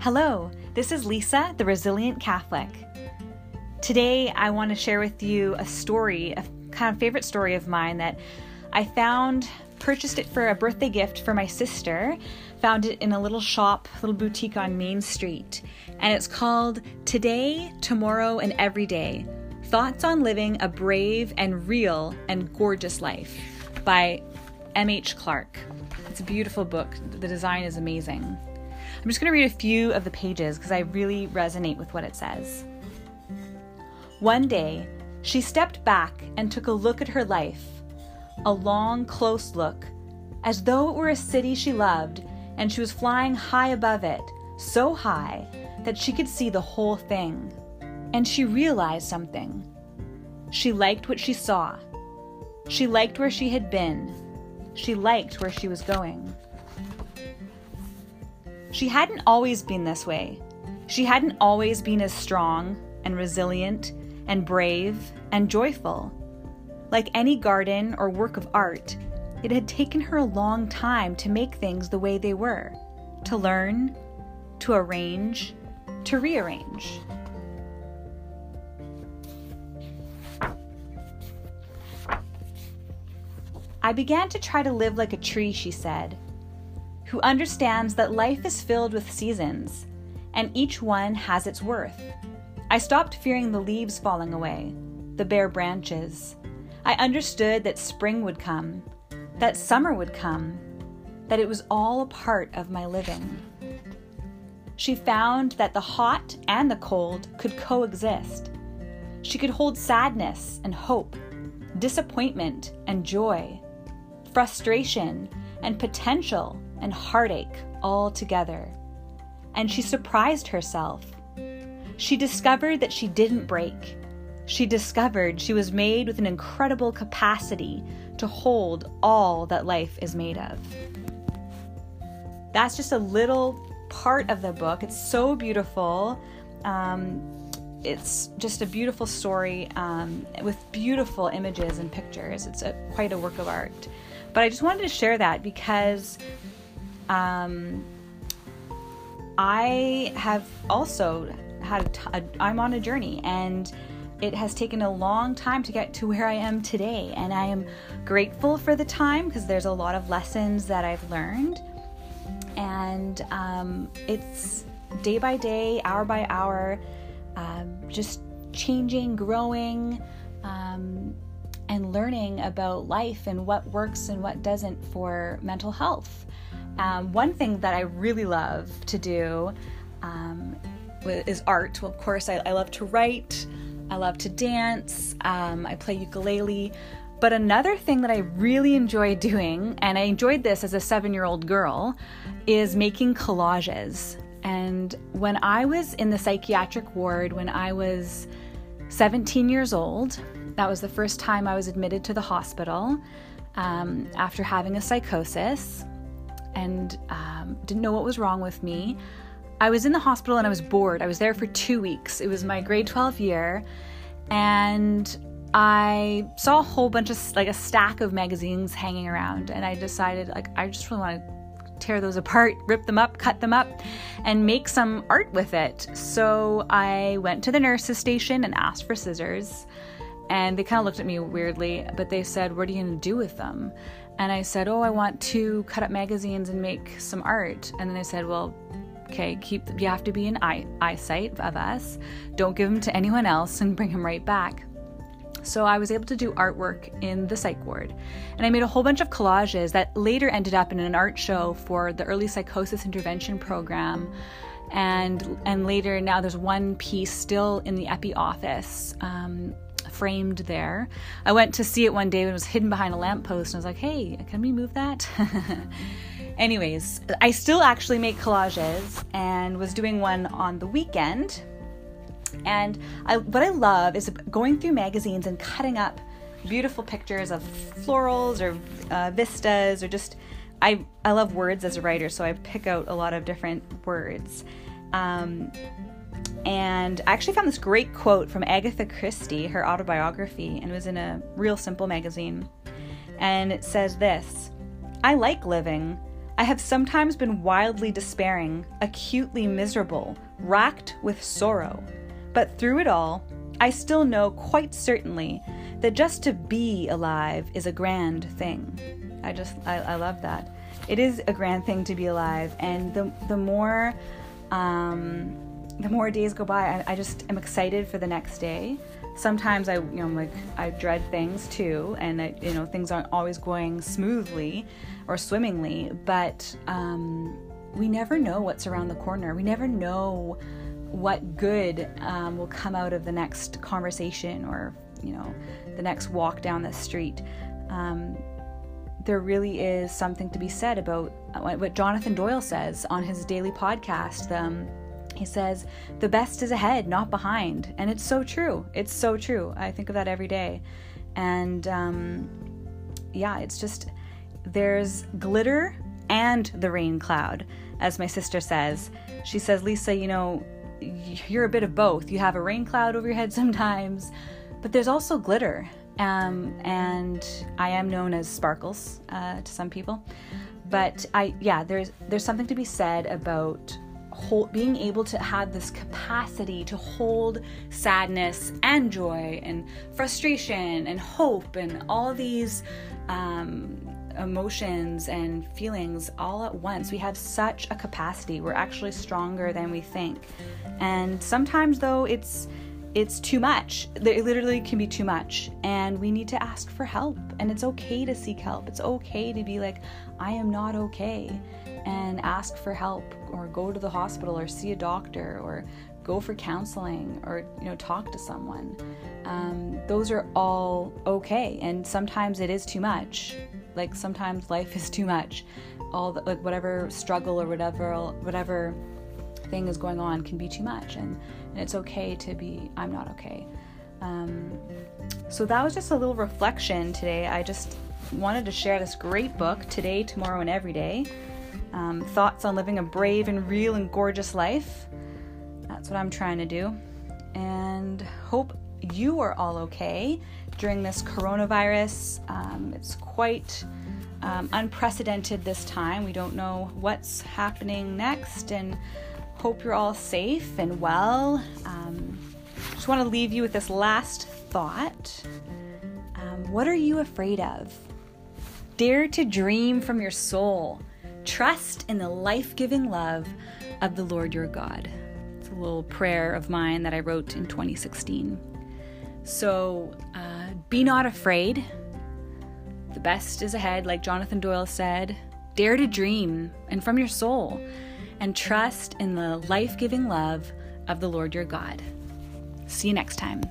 Hello, this is Lisa, the Resilient Catholic. Today, I want to share with you a story, a kind of favorite story of mine that I found, purchased it for a birthday gift for my sister, found it in a little shop, little boutique on Main Street, and it's called Today, Tomorrow, and Every Day Thoughts on Living a Brave and Real and Gorgeous Life by M.H. Clark. It's a beautiful book. The design is amazing. I'm just going to read a few of the pages because I really resonate with what it says. One day, she stepped back and took a look at her life, a long, close look, as though it were a city she loved and she was flying high above it, so high that she could see the whole thing. And she realized something. She liked what she saw. She liked where she had been. She liked where she was going. She hadn't always been this way. She hadn't always been as strong and resilient and brave and joyful. Like any garden or work of art, it had taken her a long time to make things the way they were, to learn, to arrange, to rearrange. I began to try to live like a tree, she said, who understands that life is filled with seasons, and each one has its worth. I stopped fearing the leaves falling away, the bare branches. I understood that spring would come, that summer would come, that it was all a part of my living. She found that the hot and the cold could coexist. She could hold sadness and hope, disappointment and joy, frustration and potential and heartache all together. And she surprised herself. She discovered that she didn't break. She discovered she was made with an incredible capacity to hold all that life is made of. That's just a little part of the book. It's so beautiful. Um, it's just a beautiful story um, with beautiful images and pictures. It's a, quite a work of art. But I just wanted to share that because um, I have also had I'm on a journey and it has taken a long time to get to where I am today. And I am grateful for the time because there's a lot of lessons that I've learned. And um, it's day by day, hour by hour, um, just changing, growing, um, and learning about life and what works and what doesn't for mental health. Um, one thing that I really love to do um, is art. Well, of course, I, I love to write. I love to dance, um, I play ukulele. But another thing that I really enjoy doing, and I enjoyed this as a seven year old girl, is making collages. And when I was in the psychiatric ward, when I was 17 years old, that was the first time I was admitted to the hospital um, after having a psychosis and um, didn't know what was wrong with me. I was in the hospital and I was bored. I was there for two weeks. It was my grade 12 year. And I saw a whole bunch of, like, a stack of magazines hanging around. And I decided, like, I just really want to tear those apart, rip them up, cut them up, and make some art with it. So I went to the nurse's station and asked for scissors. And they kind of looked at me weirdly, but they said, What are you going to do with them? And I said, Oh, I want to cut up magazines and make some art. And then they said, Well, Okay, keep you have to be in eye, eyesight of us. Don't give them to anyone else and bring them right back. So I was able to do artwork in the psych ward. And I made a whole bunch of collages that later ended up in an art show for the early psychosis intervention program. And and later now there's one piece still in the epi office. Um, framed there. I went to see it one day when it was hidden behind a lamppost and I was like, hey, can we move that? Anyways, I still actually make collages and was doing one on the weekend. And I, what I love is going through magazines and cutting up beautiful pictures of florals or uh, vistas or just I, I love words as a writer, so I pick out a lot of different words. Um, and I actually found this great quote from Agatha Christie, her autobiography, and it was in a Real Simple magazine. And it says this I like living. I have sometimes been wildly despairing, acutely miserable, racked with sorrow. But through it all, I still know quite certainly that just to be alive is a grand thing. I just, I, I love that. It is a grand thing to be alive, and the the more, um, the more days go by, I, I just am excited for the next day sometimes I, you know, I'm like I dread things too, and I, you know, things aren't always going smoothly or swimmingly. But um, we never know what's around the corner. We never know what good um, will come out of the next conversation or you know the next walk down the street. Um, there really is something to be said about what Jonathan Doyle says on his daily podcast. Um, he says, The best is ahead, not behind. And it's so true. It's so true. I think of that every day. And um, yeah, it's just there's glitter and the rain cloud, as my sister says. She says, Lisa, you know, you're a bit of both. You have a rain cloud over your head sometimes, but there's also glitter. Um, and I am known as Sparkles uh, to some people. But I, yeah, there's there's something to be said about hold, being able to have this capacity to hold sadness and joy and frustration and hope and all these um, emotions and feelings all at once. We have such a capacity. We're actually stronger than we think. And sometimes, though, it's it's too much. It literally can be too much. And we need to ask for help. And it's okay to seek help. It's okay to be like, I am not okay and ask for help or go to the hospital or see a doctor or go for counseling or you know talk to someone um, those are all okay and sometimes it is too much like sometimes life is too much all the, like whatever struggle or whatever whatever thing is going on can be too much and, and it's okay to be i'm not okay um, so that was just a little reflection today i just wanted to share this great book today tomorrow and every day um, thoughts on living a brave and real and gorgeous life. That's what I'm trying to do. And hope you are all okay during this coronavirus. Um, it's quite um, unprecedented this time. We don't know what's happening next, and hope you're all safe and well. Um, just want to leave you with this last thought. Um, what are you afraid of? Dare to dream from your soul. Trust in the life giving love of the Lord your God. It's a little prayer of mine that I wrote in 2016. So uh, be not afraid. The best is ahead, like Jonathan Doyle said. Dare to dream and from your soul, and trust in the life giving love of the Lord your God. See you next time.